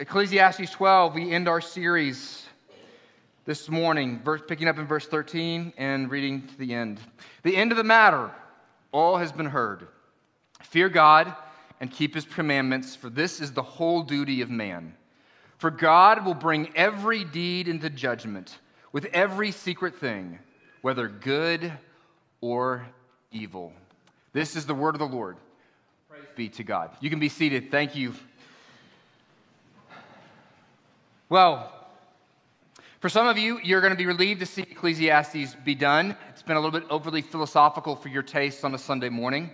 Ecclesiastes 12, we end our series this morning, verse, picking up in verse 13 and reading to the end. The end of the matter, all has been heard. Fear God and keep his commandments, for this is the whole duty of man. For God will bring every deed into judgment with every secret thing, whether good or evil. This is the word of the Lord. Praise be to God. You can be seated. Thank you. Well, for some of you, you're going to be relieved to see Ecclesiastes be done. It's been a little bit overly philosophical for your taste on a Sunday morning.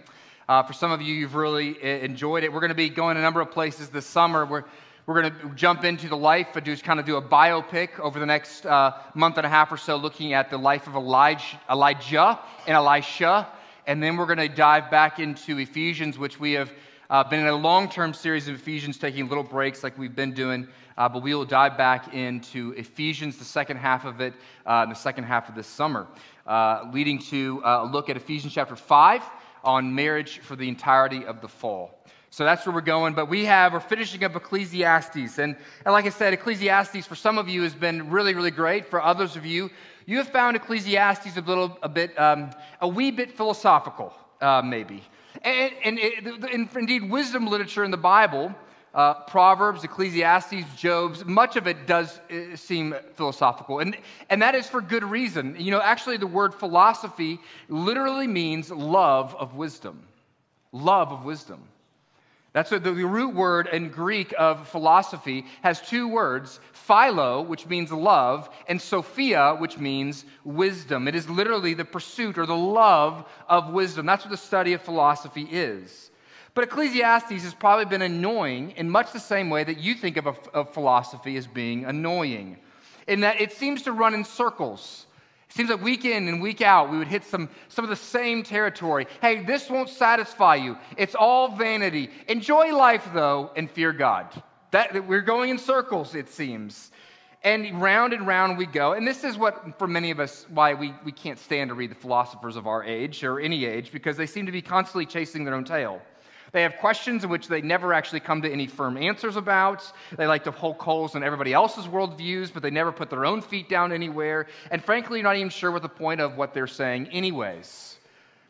Uh, for some of you, you've really enjoyed it. We're going to be going a number of places this summer. We're, we're going to jump into the life, just kind of do a biopic over the next uh, month and a half or so, looking at the life of Elijah, Elijah and Elisha. And then we're going to dive back into Ephesians, which we have uh, been in a long term series of Ephesians, taking little breaks like we've been doing uh, but we will dive back into Ephesians, the second half of it, uh, in the second half of this summer, uh, leading to uh, a look at Ephesians chapter 5 on marriage for the entirety of the fall. So that's where we're going. But we have, we're finishing up Ecclesiastes. And, and like I said, Ecclesiastes for some of you has been really, really great. For others of you, you have found Ecclesiastes a little, a bit, um, a wee bit philosophical, uh, maybe. And, and, and, indeed, wisdom literature in the Bible uh, Proverbs, Ecclesiastes, Job's, much of it does uh, seem philosophical. And, and that is for good reason. You know, actually, the word philosophy literally means love of wisdom. Love of wisdom. That's what the root word in Greek of philosophy has two words philo, which means love, and sophia, which means wisdom. It is literally the pursuit or the love of wisdom. That's what the study of philosophy is. But Ecclesiastes has probably been annoying in much the same way that you think of, a, of philosophy as being annoying, in that it seems to run in circles. It seems like week in and week out, we would hit some, some of the same territory. Hey, this won't satisfy you. It's all vanity. Enjoy life, though, and fear God. That, we're going in circles, it seems. And round and round we go. And this is what, for many of us, why we, we can't stand to read the philosophers of our age or any age, because they seem to be constantly chasing their own tail. They have questions in which they never actually come to any firm answers about. They like to poke holes in everybody else's worldviews, but they never put their own feet down anywhere. And frankly, you're not even sure what the point of what they're saying, anyways.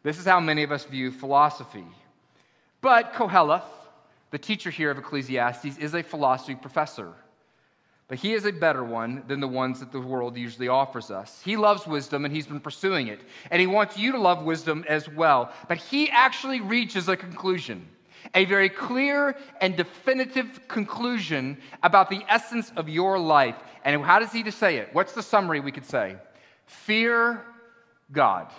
This is how many of us view philosophy. But Koheleth, the teacher here of Ecclesiastes, is a philosophy professor. But he is a better one than the ones that the world usually offers us. He loves wisdom and he's been pursuing it. And he wants you to love wisdom as well. But he actually reaches a conclusion a very clear and definitive conclusion about the essence of your life. And how does he say it? What's the summary we could say? Fear God.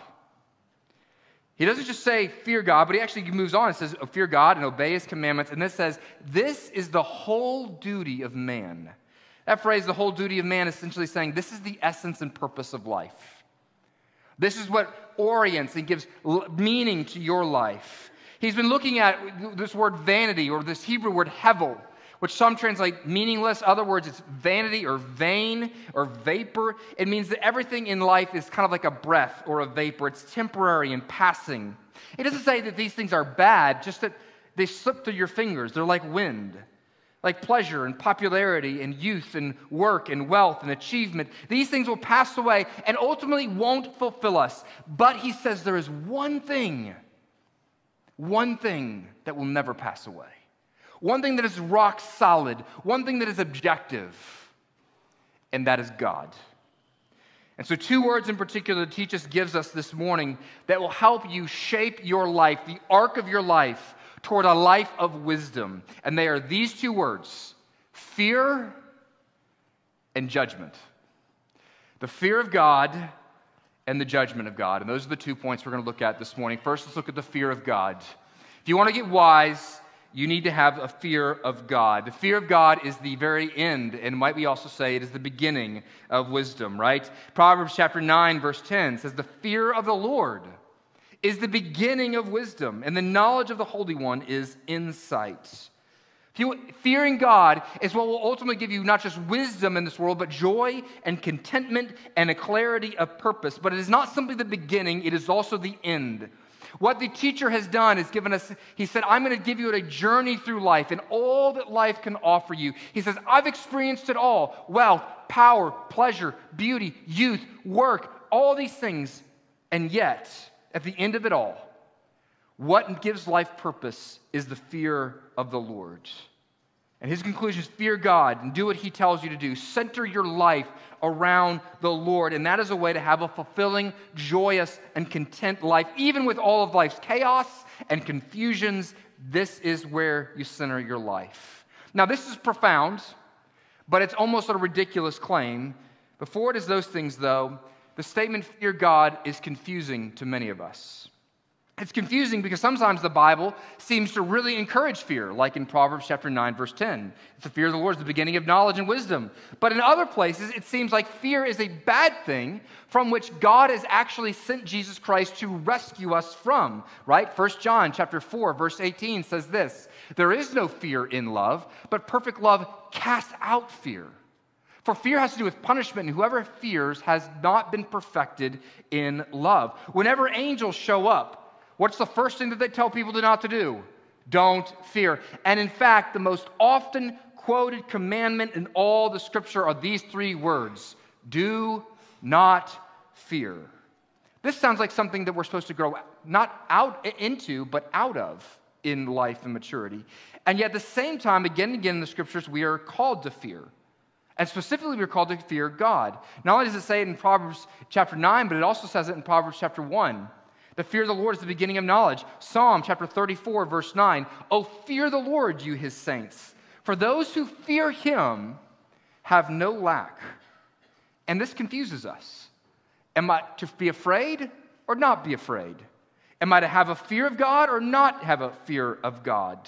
He doesn't just say fear God, but he actually moves on and says, oh, Fear God and obey his commandments. And this says, This is the whole duty of man. That phrase, the whole duty of man, essentially saying this is the essence and purpose of life. This is what orients and gives meaning to your life. He's been looking at this word vanity or this Hebrew word hevel, which some translate meaningless. Other words, it's vanity or vain or vapor. It means that everything in life is kind of like a breath or a vapor. It's temporary and passing. It doesn't say that these things are bad, just that they slip through your fingers. They're like wind like pleasure and popularity and youth and work and wealth and achievement. These things will pass away and ultimately won't fulfill us. But he says there is one thing, one thing that will never pass away, one thing that is rock solid, one thing that is objective, and that is God. And so, two words in particular that Teachus gives us this morning that will help you shape your life, the arc of your life, toward a life of wisdom. And they are these two words fear and judgment. The fear of God and the judgment of God. And those are the two points we're going to look at this morning. First, let's look at the fear of God. If you want to get wise, you need to have a fear of God. The fear of God is the very end, and might we also say it is the beginning of wisdom, right? Proverbs chapter 9, verse 10 says, The fear of the Lord is the beginning of wisdom, and the knowledge of the Holy One is insight. Fearing God is what will ultimately give you not just wisdom in this world, but joy and contentment and a clarity of purpose. But it is not simply the beginning, it is also the end. What the teacher has done is given us, he said, I'm going to give you a journey through life and all that life can offer you. He says, I've experienced it all wealth, power, pleasure, beauty, youth, work, all these things. And yet, at the end of it all, what gives life purpose is the fear of the Lord. And his conclusion is fear God and do what he tells you to do. Center your life around the Lord. And that is a way to have a fulfilling, joyous, and content life, even with all of life's chaos and confusions. This is where you center your life. Now, this is profound, but it's almost a ridiculous claim. Before it is those things, though, the statement fear God is confusing to many of us. It's confusing because sometimes the Bible seems to really encourage fear, like in Proverbs chapter 9, verse 10. It's the fear of the Lord is the beginning of knowledge and wisdom. But in other places, it seems like fear is a bad thing from which God has actually sent Jesus Christ to rescue us from, right? 1 John chapter 4, verse 18 says this There is no fear in love, but perfect love casts out fear. For fear has to do with punishment, and whoever fears has not been perfected in love. Whenever angels show up, What's the first thing that they tell people to not to do? Don't fear. And in fact, the most often quoted commandment in all the scripture are these three words do not fear. This sounds like something that we're supposed to grow not out into, but out of in life and maturity. And yet, at the same time, again and again in the scriptures, we are called to fear. And specifically, we're called to fear God. Not only does it say it in Proverbs chapter 9, but it also says it in Proverbs chapter 1. The fear of the Lord is the beginning of knowledge. Psalm chapter 34, verse 9. Oh, fear the Lord, you his saints. For those who fear him have no lack. And this confuses us. Am I to be afraid or not be afraid? Am I to have a fear of God or not have a fear of God?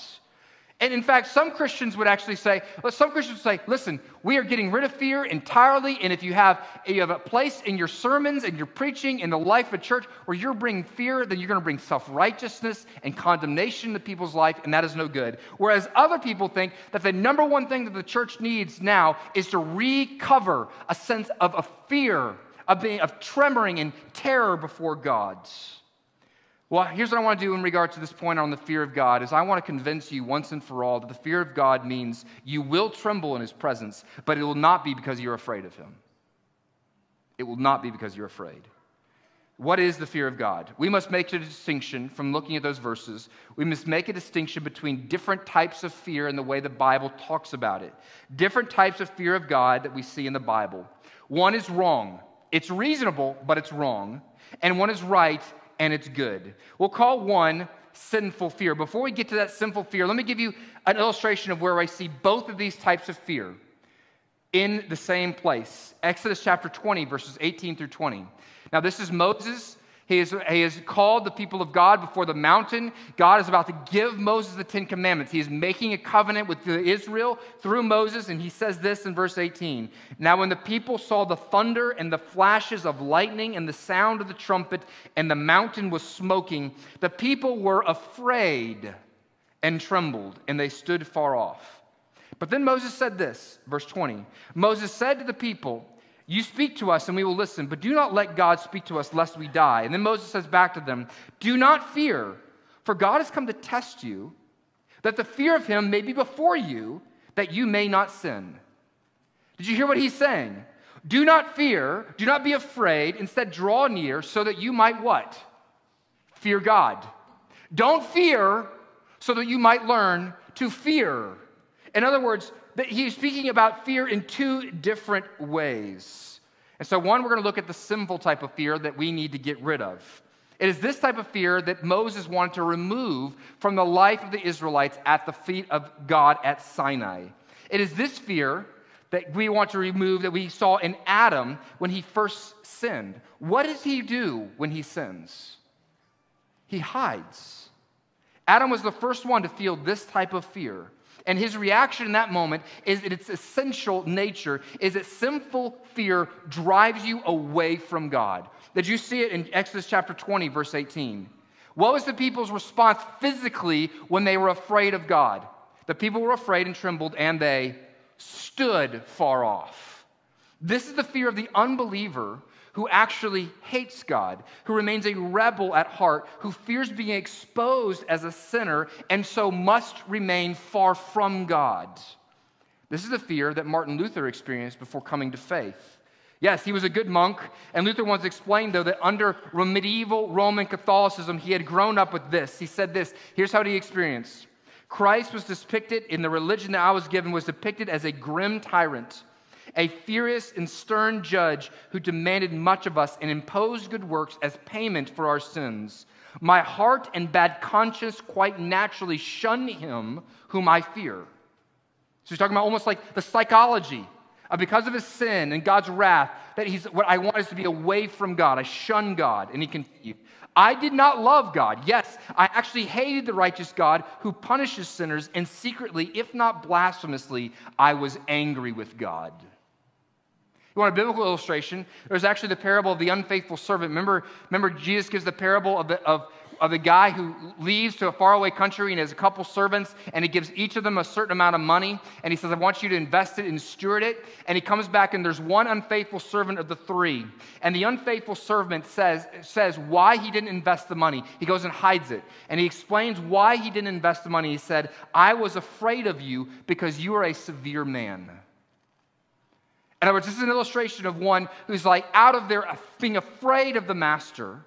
And in fact, some Christians would actually say, well, some Christians say, listen, we are getting rid of fear entirely. And if you have, you have a place in your sermons and your preaching in the life of church where you're bringing fear, then you're going to bring self righteousness and condemnation to people's life, and that is no good. Whereas other people think that the number one thing that the church needs now is to recover a sense of a fear, of, being, of tremoring and terror before God. Well, here's what I want to do in regard to this point on the fear of God is I want to convince you once and for all that the fear of God means you will tremble in his presence, but it will not be because you're afraid of him. It will not be because you're afraid. What is the fear of God? We must make a distinction from looking at those verses. We must make a distinction between different types of fear and the way the Bible talks about it. Different types of fear of God that we see in the Bible. One is wrong. It's reasonable, but it's wrong. And one is right, and it's good. We'll call one sinful fear. Before we get to that sinful fear, let me give you an illustration of where I see both of these types of fear in the same place. Exodus chapter 20, verses 18 through 20. Now, this is Moses he has, he has called the people of God before the mountain. God is about to give Moses the Ten Commandments. He is making a covenant with Israel through Moses, and he says this in verse 18 Now, when the people saw the thunder and the flashes of lightning and the sound of the trumpet, and the mountain was smoking, the people were afraid and trembled, and they stood far off. But then Moses said this, verse 20 Moses said to the people, you speak to us and we will listen, but do not let God speak to us lest we die. And then Moses says back to them, Do not fear, for God has come to test you, that the fear of him may be before you, that you may not sin. Did you hear what he's saying? Do not fear, do not be afraid, instead draw near so that you might what? Fear God. Don't fear so that you might learn to fear. In other words, that he's speaking about fear in two different ways. And so, one, we're going to look at the sinful type of fear that we need to get rid of. It is this type of fear that Moses wanted to remove from the life of the Israelites at the feet of God at Sinai. It is this fear that we want to remove that we saw in Adam when he first sinned. What does he do when he sins? He hides. Adam was the first one to feel this type of fear. And his reaction in that moment is that its essential nature is that sinful fear drives you away from God. Did you see it in Exodus chapter 20, verse 18? What was the people's response physically when they were afraid of God? The people were afraid and trembled, and they stood far off. This is the fear of the unbeliever who actually hates God, who remains a rebel at heart, who fears being exposed as a sinner, and so must remain far from God. This is the fear that Martin Luther experienced before coming to faith. Yes, he was a good monk, and Luther once explained, though, that under medieval Roman Catholicism, he had grown up with this. He said this here's how he experienced Christ was depicted in the religion that I was given, was depicted as a grim tyrant, a furious and stern judge who demanded much of us and imposed good works as payment for our sins. My heart and bad conscience quite naturally shun him whom I fear. So he's talking about almost like the psychology of because of his sin and God's wrath, that he's what I want is to be away from God. I shun God. And he continued, I did not love God. Yes, I actually hated the righteous God who punishes sinners, and secretly, if not blasphemously, I was angry with God. You want a biblical illustration? There's actually the parable of the unfaithful servant. Remember, remember Jesus gives the parable of, the, of of a guy who leaves to a faraway country and has a couple servants, and he gives each of them a certain amount of money. And he says, I want you to invest it and steward it. And he comes back, and there's one unfaithful servant of the three. And the unfaithful servant says, says why he didn't invest the money. He goes and hides it. And he explains why he didn't invest the money. He said, I was afraid of you because you are a severe man. In other words, this is an illustration of one who's like out of there being afraid of the master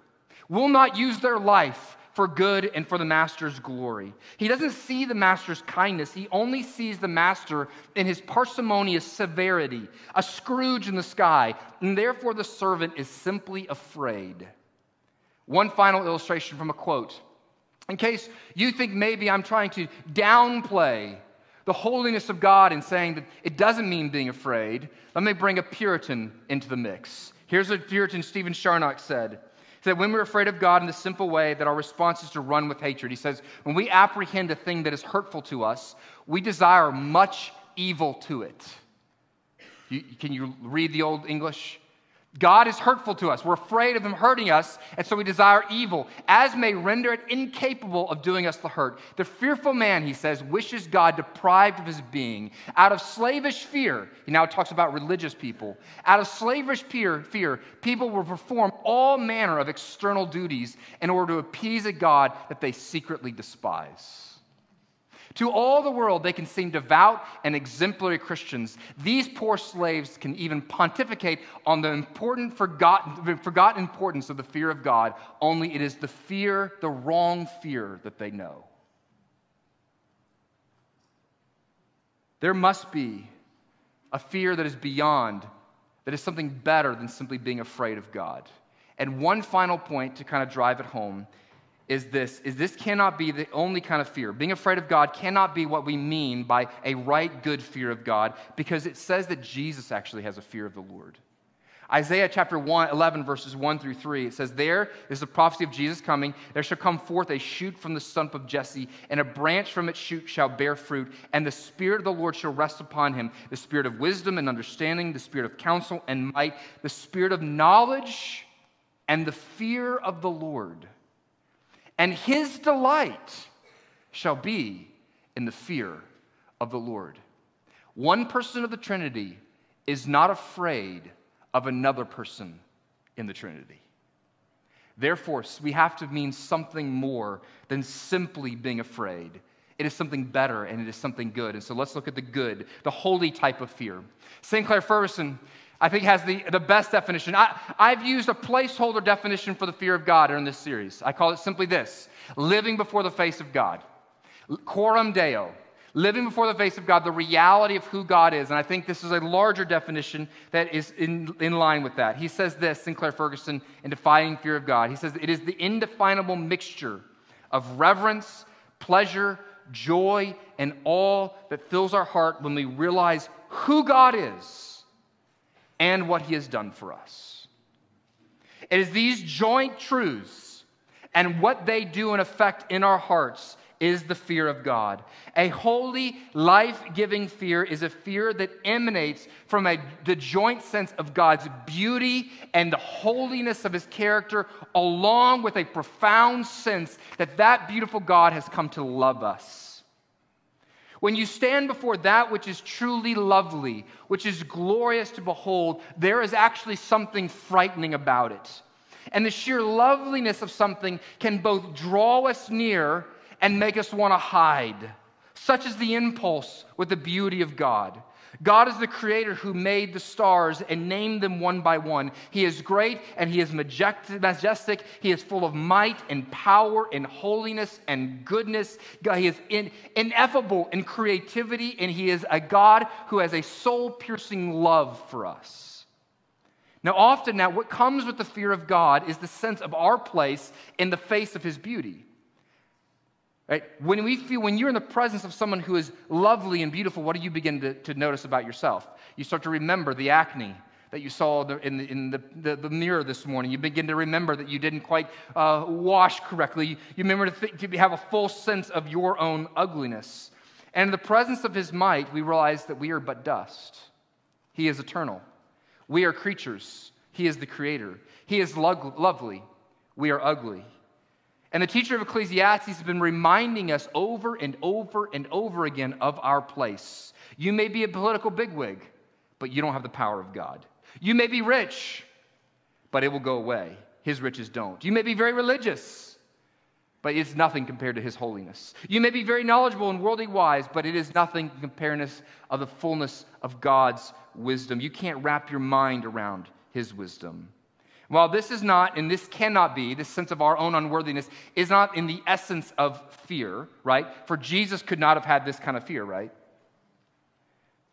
will not use their life for good and for the master's glory. He doesn't see the master's kindness, he only sees the master in his parsimonious severity, a Scrooge in the sky, and therefore the servant is simply afraid. One final illustration from a quote. In case you think maybe I'm trying to downplay the holiness of God and saying that it doesn't mean being afraid, let me bring a Puritan into the mix. Here's what Puritan Stephen Charnock said He said, when we're afraid of God in the simple way that our response is to run with hatred. He says, when we apprehend a thing that is hurtful to us, we desire much evil to it. You, can you read the Old English? God is hurtful to us. We're afraid of him hurting us, and so we desire evil, as may render it incapable of doing us the hurt. The fearful man, he says, wishes God deprived of his being. Out of slavish fear, he now talks about religious people. Out of slavish fear, fear, people will perform all manner of external duties in order to appease a God that they secretly despise. To all the world, they can seem devout and exemplary Christians. These poor slaves can even pontificate on the important, forgotten, forgotten importance of the fear of God, only it is the fear, the wrong fear, that they know. There must be a fear that is beyond, that is something better than simply being afraid of God. And one final point to kind of drive it home is this is this cannot be the only kind of fear. Being afraid of God cannot be what we mean by a right good fear of God because it says that Jesus actually has a fear of the Lord. Isaiah chapter 1, 11, verses 1 through 3, it says, There is the prophecy of Jesus coming. There shall come forth a shoot from the stump of Jesse, and a branch from its shoot shall bear fruit, and the Spirit of the Lord shall rest upon him the Spirit of wisdom and understanding, the Spirit of counsel and might, the Spirit of knowledge and the fear of the Lord and his delight shall be in the fear of the Lord. One person of the Trinity is not afraid of another person in the Trinity. Therefore, we have to mean something more than simply being afraid. It is something better and it is something good. And so let's look at the good, the holy type of fear. Sinclair Ferguson I think has the, the best definition. I, I've used a placeholder definition for the fear of God in this series. I call it simply this living before the face of God. Coram Deo, living before the face of God, the reality of who God is. And I think this is a larger definition that is in, in line with that. He says this, Sinclair Ferguson, in Defying Fear of God. He says, It is the indefinable mixture of reverence, pleasure, joy, and all that fills our heart when we realize who God is and what he has done for us. It is these joint truths and what they do in effect in our hearts is the fear of God. A holy, life giving fear is a fear that emanates from a, the joint sense of God's beauty and the holiness of his character, along with a profound sense that that beautiful God has come to love us. When you stand before that which is truly lovely, which is glorious to behold, there is actually something frightening about it. And the sheer loveliness of something can both draw us near and make us want to hide. Such is the impulse with the beauty of God. God is the creator who made the stars and named them one by one. He is great and he is majestic. He is full of might and power and holiness and goodness. He is in, ineffable in creativity and he is a God who has a soul piercing love for us. Now, often now, what comes with the fear of God is the sense of our place in the face of his beauty. Right? When we feel, when you're in the presence of someone who is lovely and beautiful, what do you begin to, to notice about yourself? You start to remember the acne that you saw in the, in the, the, the mirror this morning. You begin to remember that you didn't quite uh, wash correctly. You, remember to, th- to have a full sense of your own ugliness. And in the presence of his might, we realize that we are but dust. He is eternal. We are creatures. He is the creator. He is lo- lovely. We are ugly. And the teacher of Ecclesiastes has been reminding us over and over and over again of our place. You may be a political bigwig, but you don't have the power of God. You may be rich, but it will go away. His riches don't. You may be very religious, but it's nothing compared to his holiness. You may be very knowledgeable and worldly wise, but it is nothing in comparison of the fullness of God's wisdom. You can't wrap your mind around his wisdom. While this is not, and this cannot be, this sense of our own unworthiness is not in the essence of fear, right? For Jesus could not have had this kind of fear, right?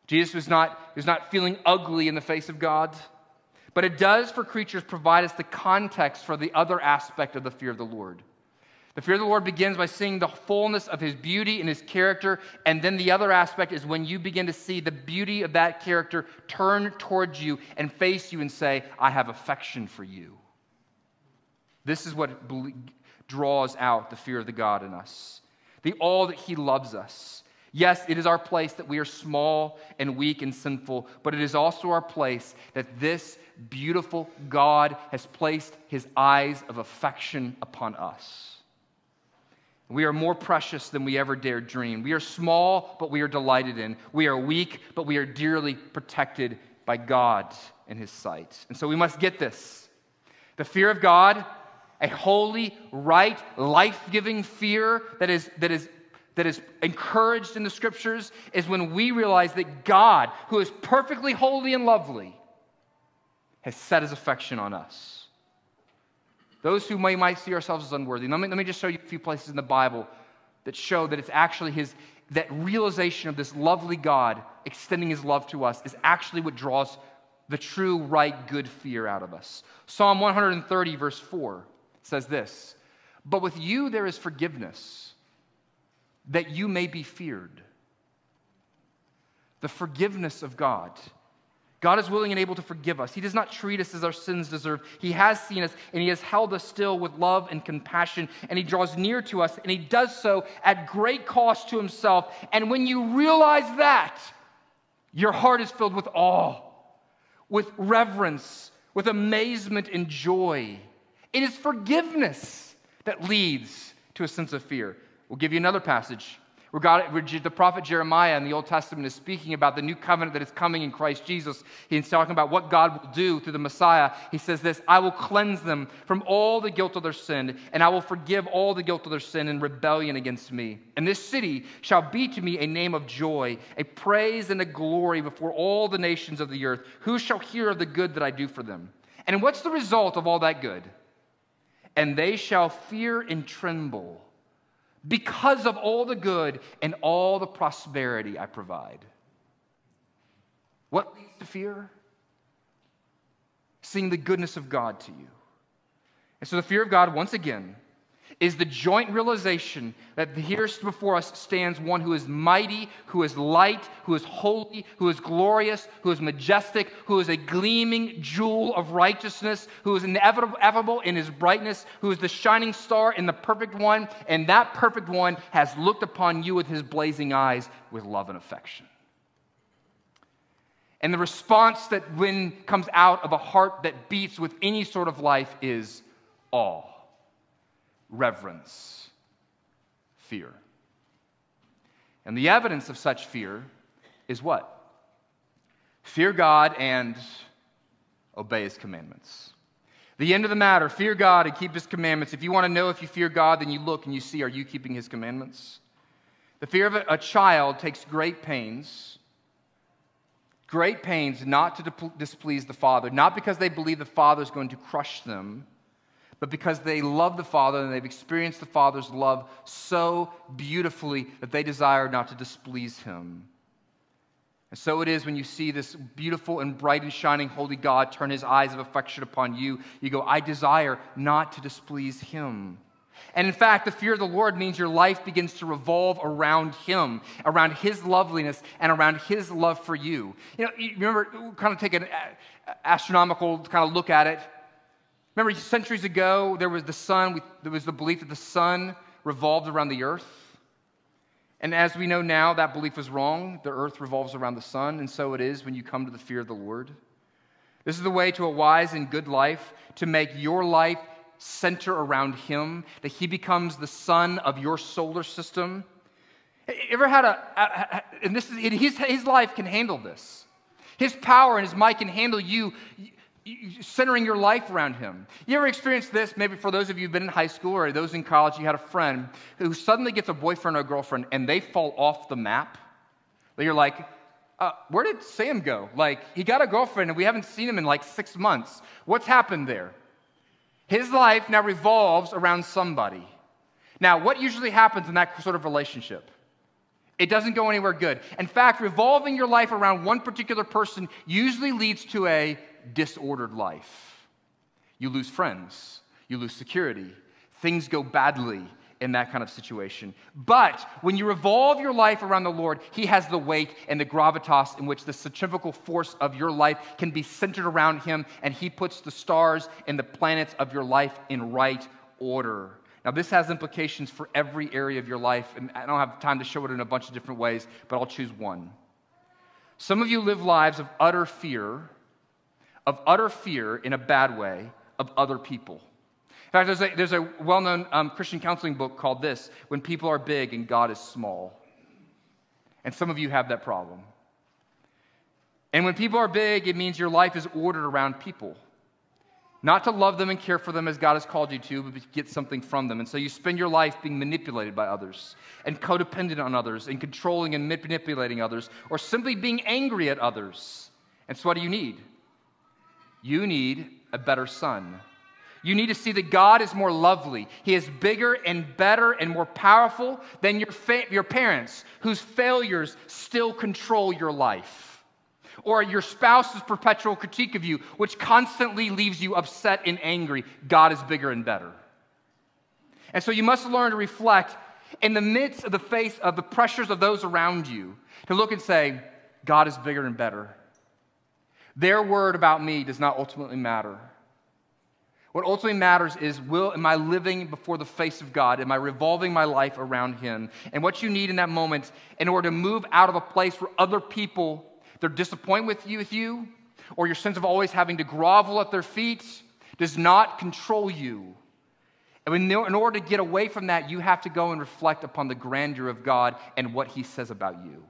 Jesus was not, was not feeling ugly in the face of God. But it does for creatures provide us the context for the other aspect of the fear of the Lord. The fear of the Lord begins by seeing the fullness of his beauty and his character. And then the other aspect is when you begin to see the beauty of that character turn towards you and face you and say, I have affection for you. This is what draws out the fear of the God in us. The all that he loves us. Yes, it is our place that we are small and weak and sinful, but it is also our place that this beautiful God has placed his eyes of affection upon us. We are more precious than we ever dared dream. We are small, but we are delighted in. We are weak, but we are dearly protected by God in His sight. And so we must get this. The fear of God, a holy, right, life giving fear that is, that, is, that is encouraged in the scriptures, is when we realize that God, who is perfectly holy and lovely, has set His affection on us. Those who may, might see ourselves as unworthy. Let me, let me just show you a few places in the Bible that show that it's actually his, that realization of this lovely God extending his love to us is actually what draws the true, right, good fear out of us. Psalm 130, verse 4 says this But with you there is forgiveness, that you may be feared. The forgiveness of God. God is willing and able to forgive us. He does not treat us as our sins deserve. He has seen us and He has held us still with love and compassion, and He draws near to us, and He does so at great cost to Himself. And when you realize that, your heart is filled with awe, with reverence, with amazement and joy. It is forgiveness that leads to a sense of fear. We'll give you another passage where the prophet Jeremiah in the Old Testament is speaking about the new covenant that is coming in Christ Jesus. He's talking about what God will do through the Messiah. He says this I will cleanse them from all the guilt of their sin, and I will forgive all the guilt of their sin and rebellion against me. And this city shall be to me a name of joy, a praise and a glory before all the nations of the earth. Who shall hear of the good that I do for them? And what's the result of all that good? And they shall fear and tremble because of all the good and all the prosperity I provide. What leads to fear? Seeing the goodness of God to you. And so the fear of God, once again, is the joint realization that here before us stands one who is mighty, who is light, who is holy, who is glorious, who is majestic, who is a gleaming jewel of righteousness, who is inevitable in his brightness, who is the shining star and the perfect one, and that perfect one has looked upon you with his blazing eyes with love and affection. And the response that when comes out of a heart that beats with any sort of life is awe reverence, fear. And the evidence of such fear is what? Fear God and obey his commandments. The end of the matter fear God and keep his commandments. If you want to know if you fear God, then you look and you see, are you keeping his commandments? The fear of a, child takes great pains, great pains not to displease the father, not because they believe the father is going to crush them, but because they love the father and they've experienced the father's love so beautifully that they desire not to displease him. And so it is when you see this beautiful and bright and shining holy God turn his eyes of affection upon you, you go, I desire not to displease him. And in fact, the fear of the Lord means your life begins to revolve around Him, around His loveliness, and around His love for you. You know, you remember, kind of take an astronomical kind of look at it. Remember, centuries ago, there was the sun, there was the belief that the sun revolved around the earth. And as we know now, that belief is wrong. The earth revolves around the sun, and so it is when you come to the fear of the Lord. This is the way to a wise and good life, to make your life center around Him, that He becomes the sun of your solar system. Ever had a and this is, his, his life can handle this. His power and His might can handle you centering your life around him. You ever experienced this? Maybe for those of you who've been in high school or those in college, you had a friend who suddenly gets a boyfriend or a girlfriend and they fall off the map. You're like, uh, where did Sam go? Like, he got a girlfriend and we haven't seen him in like six months. What's happened there? His life now revolves around somebody. Now, what usually happens in that sort of relationship? It doesn't go anywhere good. In fact, revolving your life around one particular person usually leads to a disordered life. You lose friends, you lose security, things go badly in that kind of situation. But when you revolve your life around the Lord, He has the weight and the gravitas in which the centrifugal force of your life can be centered around Him, and He puts the stars and the planets of your life in right order. Now, this has implications for every area of your life, and I don't have time to show it in a bunch of different ways, but I'll choose one. Some of you live lives of utter fear of utter fear in a bad way of other people. In fact, there's a, there's a well known um, Christian counseling book called this When People Are Big and God is Small. And some of you have that problem. And when people are big, it means your life is ordered around people. Not to love them and care for them as God has called you to, but to get something from them. And so you spend your life being manipulated by others and codependent on others and controlling and manipulating others or simply being angry at others. And so, what do you need? You need a better sun. You need to see that God is more lovely. He is bigger and better and more powerful than your, fa- your parents, whose failures still control your life. Or your spouse's perpetual critique of you, which constantly leaves you upset and angry. God is bigger and better. And so you must learn to reflect in the midst of the face of the pressures of those around you, to look and say, God is bigger and better. Their word about me does not ultimately matter. What ultimately matters is will am I living before the face of God? Am I revolving my life around him? And what you need in that moment in order to move out of a place where other people they're disappointed with you with you or your sense of always having to grovel at their feet does not control you. And in order to get away from that, you have to go and reflect upon the grandeur of God and what he says about you.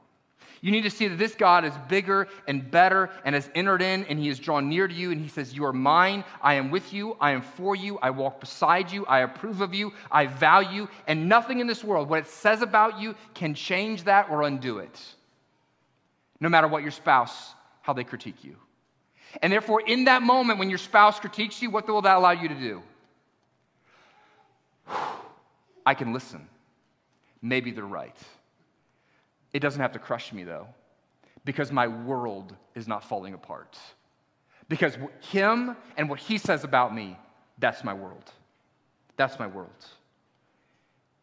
You need to see that this God is bigger and better and has entered in and he has drawn near to you and he says, You are mine. I am with you. I am for you. I walk beside you. I approve of you. I value. And nothing in this world, what it says about you, can change that or undo it. No matter what your spouse, how they critique you. And therefore, in that moment when your spouse critiques you, what will that allow you to do? I can listen. Maybe they're right. It doesn't have to crush me, though, because my world is not falling apart. Because him and what he says about me, that's my world. That's my world.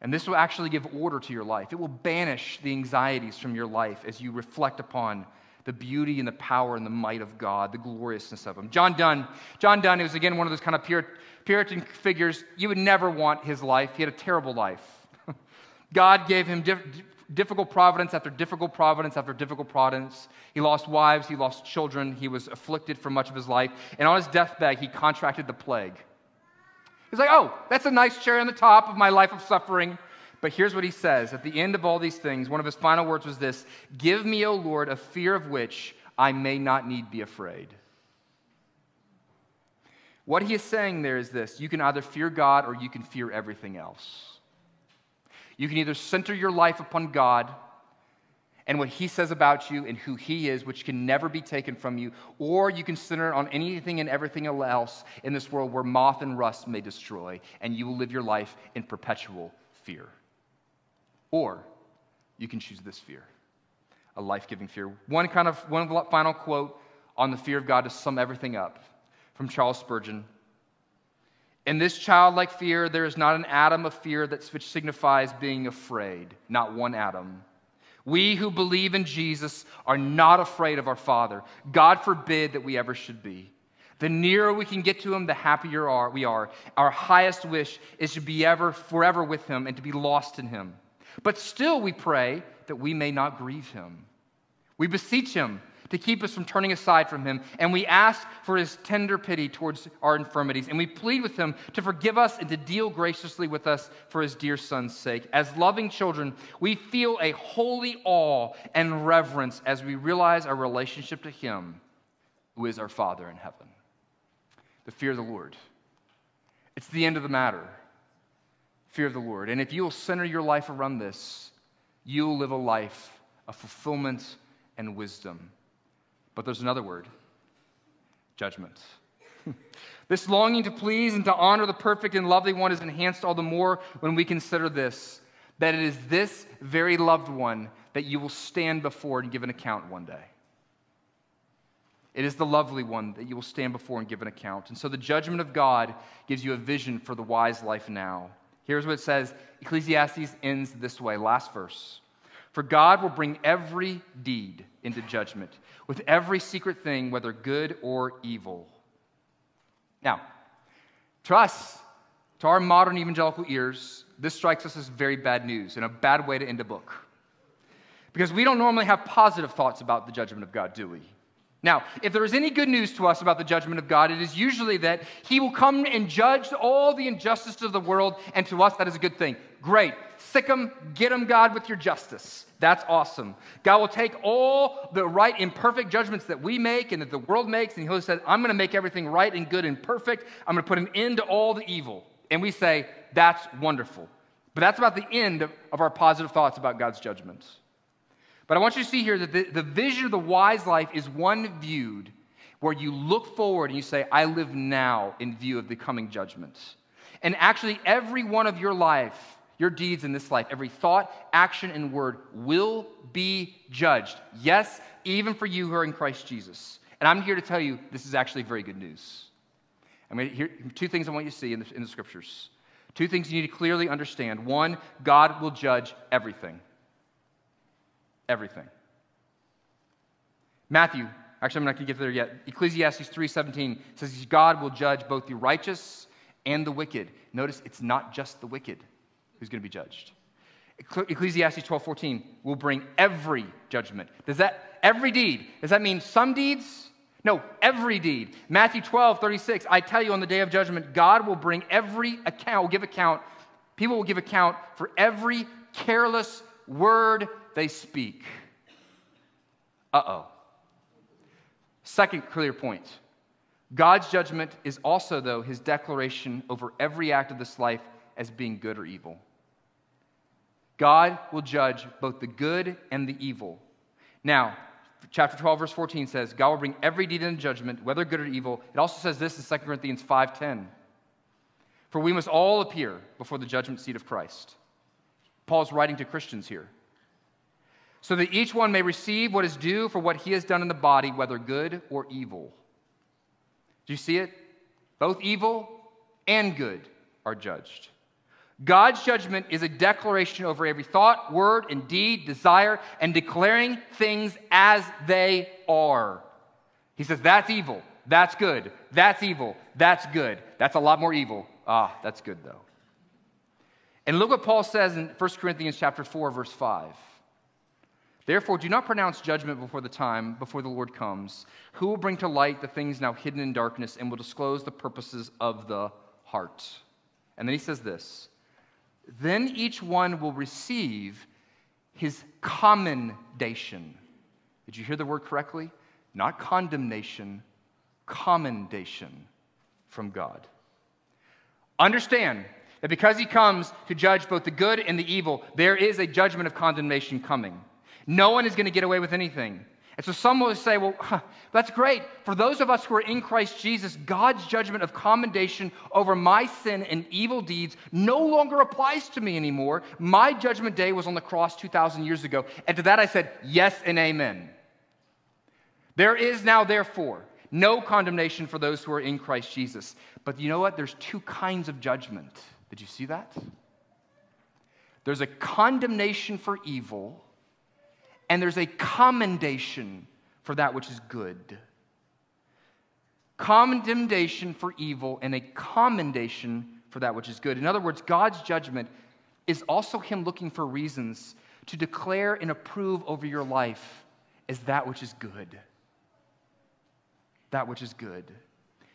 And this will actually give order to your life. It will banish the anxieties from your life as you reflect upon the beauty and the power and the might of God, the gloriousness of Him. John Donne, John Donne was again one of those kind of Puritan figures. You would never want his life. He had a terrible life. God gave him difficult providence after difficult providence after difficult providence. He lost wives, he lost children, he was afflicted for much of his life. And on his deathbed, he contracted the plague. He's like, oh, that's a nice cherry on the top of my life of suffering. But here's what he says at the end of all these things, one of his final words was this Give me, O Lord, a fear of which I may not need be afraid. What he is saying there is this you can either fear God or you can fear everything else. You can either center your life upon God and what he says about you and who he is, which can never be taken from you, or you can center on anything and everything else in this world where moth and rust may destroy, and you will live your life in perpetual fear. Or you can choose this fear, a life giving fear. One kind of one final quote on the fear of God to sum everything up from Charles Spurgeon. In this childlike fear, there is not an atom of fear that, which signifies being afraid, not one atom. We who believe in Jesus are not afraid of our Father. God forbid that we ever should be. The nearer we can get to Him, the happier we are. Our highest wish is to be ever, forever with Him and to be lost in Him. But still, we pray that we may not grieve Him. We beseech Him to keep us from turning aside from him. And we ask for his tender pity towards our infirmities. And we plead with him to forgive us and to deal graciously with us for his dear son's sake. As loving children, we feel a holy awe and reverence as we realize our relationship to him, who is our Father in heaven. The fear of the Lord. It's the end of the matter. Fear of the Lord. And if you will center your life around this, you will live a life of fulfillment and wisdom. But there's another word judgment. this longing to please and to honor the perfect and lovely one is enhanced all the more when we consider this that it is this very loved one that you will stand before and give an account one day. It is the lovely one that you will stand before and give an account. And so the judgment of God gives you a vision for the wise life now. Here's what it says Ecclesiastes ends this way, last verse. For God will bring every deed into judgment, with every secret thing, whether good or evil. Now, to us, to our modern evangelical ears, this strikes us as very bad news and a bad way to end a book. Because we don't normally have positive thoughts about the judgment of God, do we? Now, if there is any good news to us about the judgment of God, it is usually that He will come and judge all the injustice of the world, and to us, that is a good thing. Great. Sic them, get them, God, with your justice. That's awesome. God will take all the right, imperfect judgments that we make and that the world makes, and He'll say, I'm going to make everything right and good and perfect. I'm going to put an end to all the evil. And we say, That's wonderful. But that's about the end of, of our positive thoughts about God's judgments. But I want you to see here that the, the vision of the wise life is one viewed where you look forward and you say, I live now in view of the coming judgments. And actually, every one of your life, your deeds in this life, every thought, action, and word will be judged. Yes, even for you who are in Christ Jesus. And I'm here to tell you this is actually very good news. Going to hear two things I want you to see in the, in the scriptures. Two things you need to clearly understand. One, God will judge everything everything. Matthew, actually, I'm not going to get there yet. Ecclesiastes 3:17 says God will judge both the righteous and the wicked. Notice it's not just the wicked who's going to be judged. Ecclesiastes 12:14 will bring every judgment. Does that every deed? Does that mean some deeds? No, every deed. Matthew 12, 36, I tell you on the day of judgment, God will bring every account, will give account, people will give account for every careless word they speak. Uh oh. Second clear point God's judgment is also, though, his declaration over every act of this life as being good or evil. God will judge both the good and the evil. Now, chapter 12, verse 14 says, God will bring every deed into judgment, whether good or evil. It also says this in 2 Corinthians 5:10. For we must all appear before the judgment seat of Christ. Paul's writing to Christians here so that each one may receive what is due for what he has done in the body, whether good or evil. Do you see it? Both evil and good are judged. God's judgment is a declaration over every thought, word, and deed, desire, and declaring things as they are. He says, That's evil. That's good. That's evil. That's good. That's a lot more evil. Ah, that's good though. And look what Paul says in 1 Corinthians chapter 4 verse 5. Therefore, do not pronounce judgment before the time, before the Lord comes, who will bring to light the things now hidden in darkness and will disclose the purposes of the heart. And then he says this then each one will receive his commendation. Did you hear the word correctly? Not condemnation, commendation from God. Understand that because he comes to judge both the good and the evil, there is a judgment of condemnation coming. No one is going to get away with anything. And so some will say, well, huh, that's great. For those of us who are in Christ Jesus, God's judgment of commendation over my sin and evil deeds no longer applies to me anymore. My judgment day was on the cross 2,000 years ago. And to that I said, yes and amen. There is now, therefore, no condemnation for those who are in Christ Jesus. But you know what? There's two kinds of judgment. Did you see that? There's a condemnation for evil and there's a commendation for that which is good. Commendation for evil and a commendation for that which is good. In other words, God's judgment is also Him looking for reasons to declare and approve over your life as that which is good. That which is good.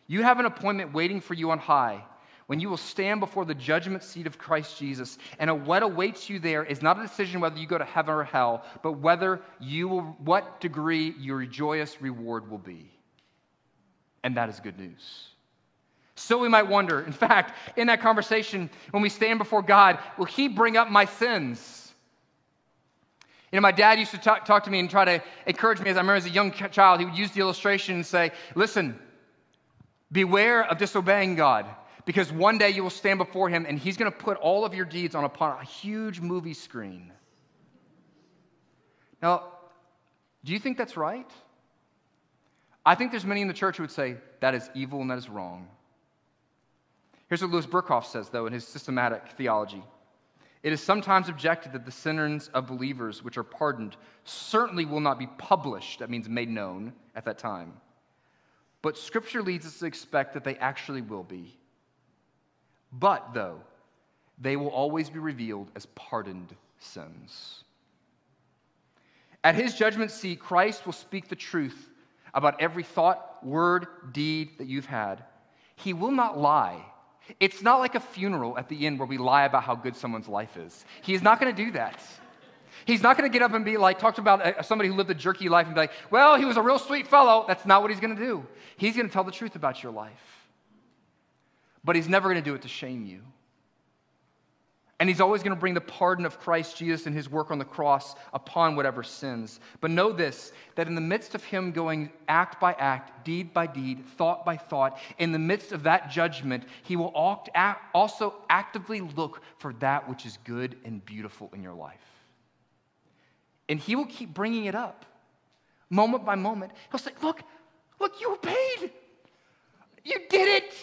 You have an appointment waiting for you on high when you will stand before the judgment seat of Christ Jesus. And what awaits you there is not a decision whether you go to heaven or hell, but whether you will, what degree your joyous reward will be. And that is good news. So we might wonder, in fact, in that conversation, when we stand before God, will He bring up my sins? You know, my dad used to talk, talk, to me and try to encourage me as I remember as a young child. He would use the illustration and say, Listen, beware of disobeying God because one day you will stand before him and he's going to put all of your deeds on upon a huge movie screen. Now, do you think that's right? I think there's many in the church who would say that is evil and that is wrong. Here's what Louis Berkhof says, though, in his systematic theology. It is sometimes objected that the sins of believers which are pardoned certainly will not be published, that means made known at that time. But Scripture leads us to expect that they actually will be. But, though, they will always be revealed as pardoned sins. At his judgment seat, Christ will speak the truth about every thought, word, deed that you've had. He will not lie. It's not like a funeral at the end where we lie about how good someone's life is. He's not going to do that. He's not going to get up and be like, talked about uh, somebody who lived a jerky life and be like, well, he was a real sweet fellow. That's not what he's going to do. He's going to tell the truth about your life but he's never going to do it to shame you. And he's always going to bring the pardon of Christ Jesus and his work on the cross upon whatever sins. But know this that in the midst of him going act by act, deed by deed, thought by thought, in the midst of that judgment, he will also actively look for that which is good and beautiful in your life. And he will keep bringing it up moment by moment. He'll say, Look, look, you obeyed. You did it.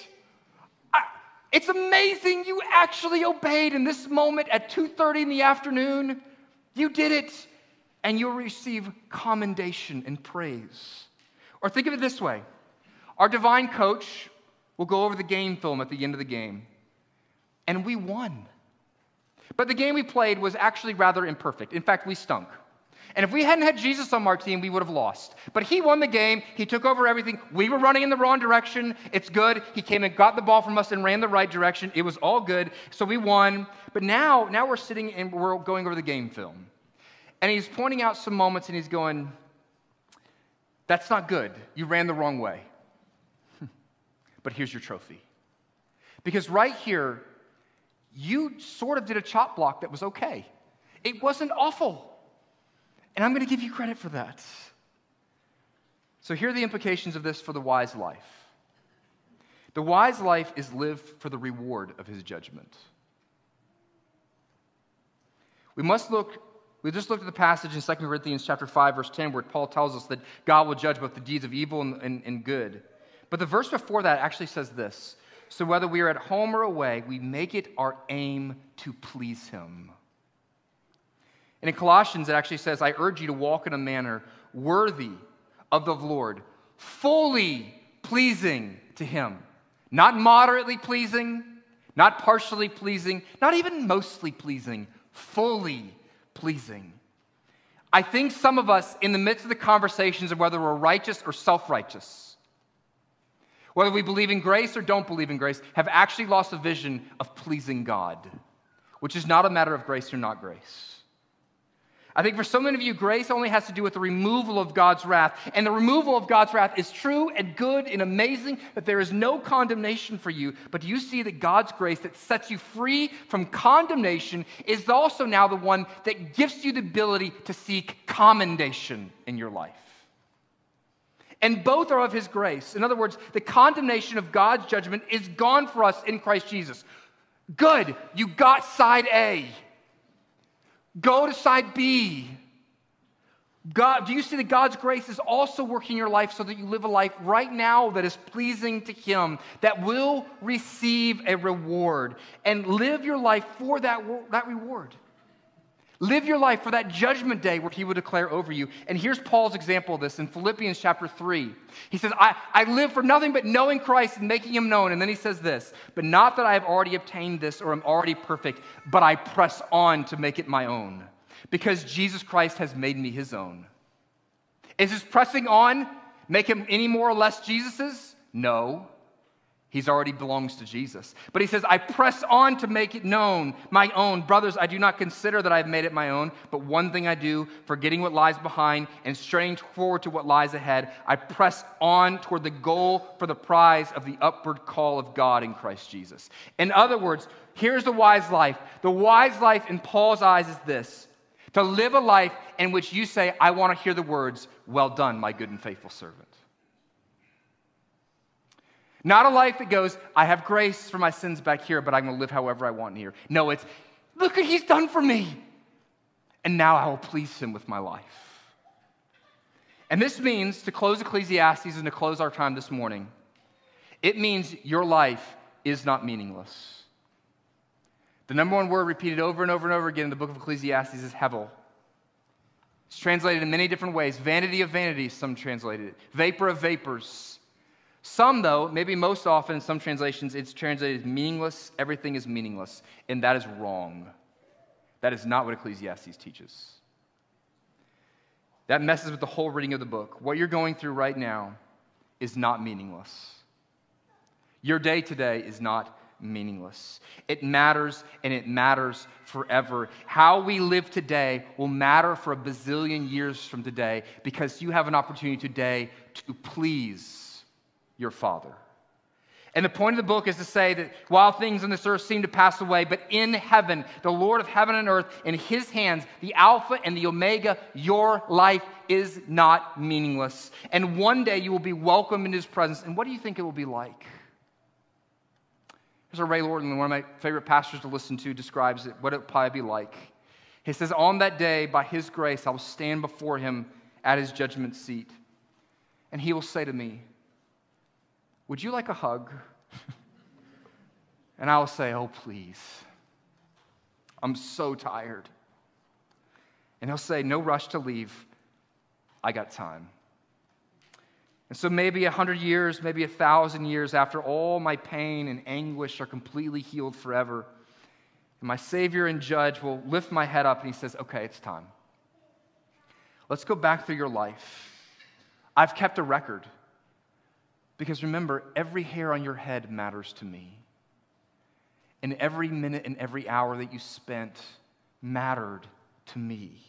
It's amazing you actually obeyed in this moment at 2:30 in the afternoon. You did it and you'll receive commendation and praise. Or think of it this way. Our divine coach will go over the game film at the end of the game. And we won. But the game we played was actually rather imperfect. In fact, we stunk. And if we hadn't had Jesus on our team, we would have lost. But he won the game. He took over everything. We were running in the wrong direction. It's good. He came and got the ball from us and ran the right direction. It was all good. So we won. But now, now we're sitting and we're going over the game film. And he's pointing out some moments and he's going, That's not good. You ran the wrong way. but here's your trophy. Because right here, you sort of did a chop block that was okay. It wasn't awful. And I'm going to give you credit for that. So, here are the implications of this for the wise life the wise life is lived for the reward of his judgment. We must look, we just looked at the passage in 2 Corinthians chapter 5, verse 10, where Paul tells us that God will judge both the deeds of evil and, and, and good. But the verse before that actually says this So whether we are at home or away, we make it our aim to please him. And in Colossians, it actually says, I urge you to walk in a manner worthy of the Lord, fully pleasing to Him. Not moderately pleasing, not partially pleasing, not even mostly pleasing, fully pleasing. I think some of us, in the midst of the conversations of whether we're righteous or self righteous, whether we believe in grace or don't believe in grace, have actually lost a vision of pleasing God. which is not a matter of grace or not grace. I think for so many of you, grace only has to do with the removal of God's wrath. And the removal of God's wrath is true and good and amazing, that there is no condemnation for you. But do you see that God's grace that sets you free from condemnation is also now the one that gives you the ability to seek commendation in your life? And both are of His grace. In other words, the condemnation of God's judgment is gone for us in Christ Jesus. Good, you got side A. Go to side B. God, do you see that God's grace is also working in your life so that you live a life right now that is pleasing to Him, that will receive a reward, and live your life for that, that reward? Live your life for that judgment day where he will declare over you. And here's Paul's example of this in Philippians chapter 3. He says, I, I live for nothing but knowing Christ and making him known. And then he says this, but not that I have already obtained this or am already perfect, but I press on to make it my own because Jesus Christ has made me his own. Is his pressing on make him any more or less Jesus's? No. He's already belongs to Jesus. But he says, I press on to make it known, my own. Brothers, I do not consider that I've made it my own, but one thing I do, forgetting what lies behind and straining forward to what lies ahead, I press on toward the goal for the prize of the upward call of God in Christ Jesus. In other words, here's the wise life. The wise life in Paul's eyes is this to live a life in which you say, I want to hear the words, Well done, my good and faithful servant. Not a life that goes, I have grace for my sins back here, but I'm going to live however I want here. No, it's, look what he's done for me. And now I will please him with my life. And this means, to close Ecclesiastes and to close our time this morning, it means your life is not meaningless. The number one word repeated over and over and over again in the book of Ecclesiastes is hevel. It's translated in many different ways. Vanity of vanities, some translated it. Vapor of vapors. Some, though, maybe most often in some translations, it's translated as meaningless. Everything is meaningless. And that is wrong. That is not what Ecclesiastes teaches. That messes with the whole reading of the book. What you're going through right now is not meaningless. Your day today is not meaningless. It matters and it matters forever. How we live today will matter for a bazillion years from today because you have an opportunity today to please your Father. And the point of the book is to say that while things on this earth seem to pass away, but in heaven, the Lord of heaven and earth, in his hands, the Alpha and the Omega, your life is not meaningless. And one day you will be welcomed in his presence. And what do you think it will be like? Here's a Ray Ortlund, one of my favorite pastors to listen to, describes it, what it will probably be like. He says, On that day, by his grace, I will stand before him at his judgment seat. And he will say to me, would you like a hug? and I'll say, Oh, please. I'm so tired. And he'll say, No rush to leave. I got time. And so maybe a hundred years, maybe a thousand years after all my pain and anguish are completely healed forever, and my Savior and Judge will lift my head up and he says, Okay, it's time. Let's go back through your life. I've kept a record. Because remember, every hair on your head matters to me. And every minute and every hour that you spent mattered to me.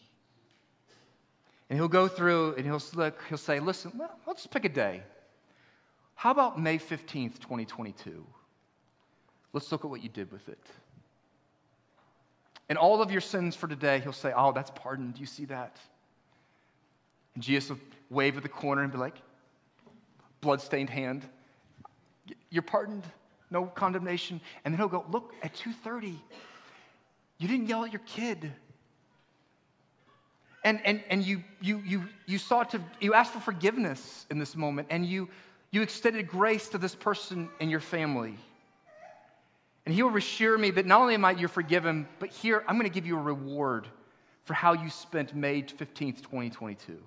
And he'll go through and he'll, look, he'll say, listen, well, let's pick a day. How about May 15th, 2022? Let's look at what you did with it. And all of your sins for today, he'll say, oh, that's pardoned. Do you see that? And Jesus will wave at the corner and be like, bloodstained hand. You're pardoned, no condemnation. And then he'll go, look, at 2.30, you didn't yell at your kid. And, and, and you, you, you, you sought to, you asked for forgiveness in this moment, and you, you extended grace to this person in your family. And he will assure me that not only am I you're forgiven, but here I'm going to give you a reward for how you spent May 15th, 2022.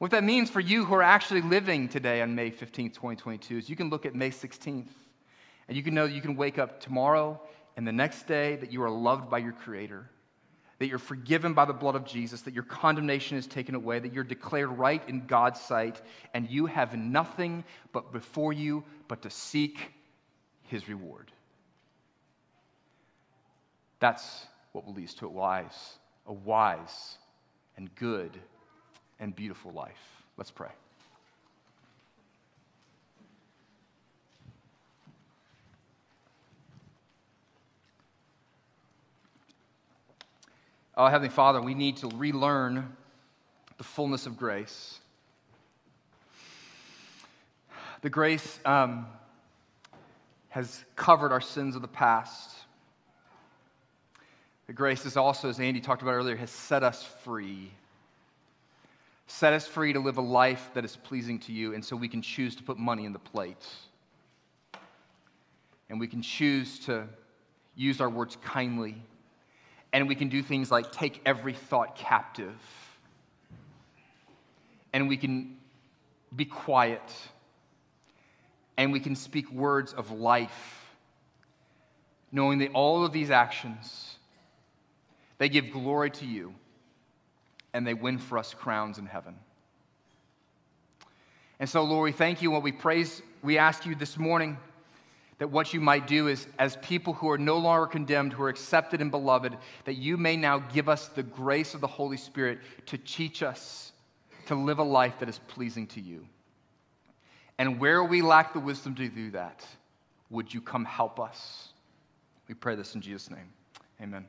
What that means for you who are actually living today on May 15th, 2022, is you can look at May 16th and you can know that you can wake up tomorrow and the next day that you are loved by your Creator, that you're forgiven by the blood of Jesus, that your condemnation is taken away, that you're declared right in God's sight, and you have nothing but before you but to seek His reward. That's what leads to a wise, a wise and good and beautiful life. Let's pray. Oh, Heavenly Father, we need to relearn the fullness of grace. The grace um, has covered our sins of the past. The grace is also, as Andy talked about earlier, has set us free. Set us free to live a life that is pleasing to you, and so we can choose to put money in the plate. And we can choose to use our words kindly and we can do things like take every thought captive. And we can be quiet. And we can speak words of life, knowing that all of these actions, they give glory to you and they win for us crowns in heaven. And so, Lord, we thank you What we praise, we ask you this morning that what you might do is, as people who are no longer condemned, who are accepted and beloved, that you may now give us the grace of the Holy Spirit to teach us to live a life that is pleasing to you. And where we lack the wisdom to do that, would you come help us? We pray this in Jesus' name. Amen.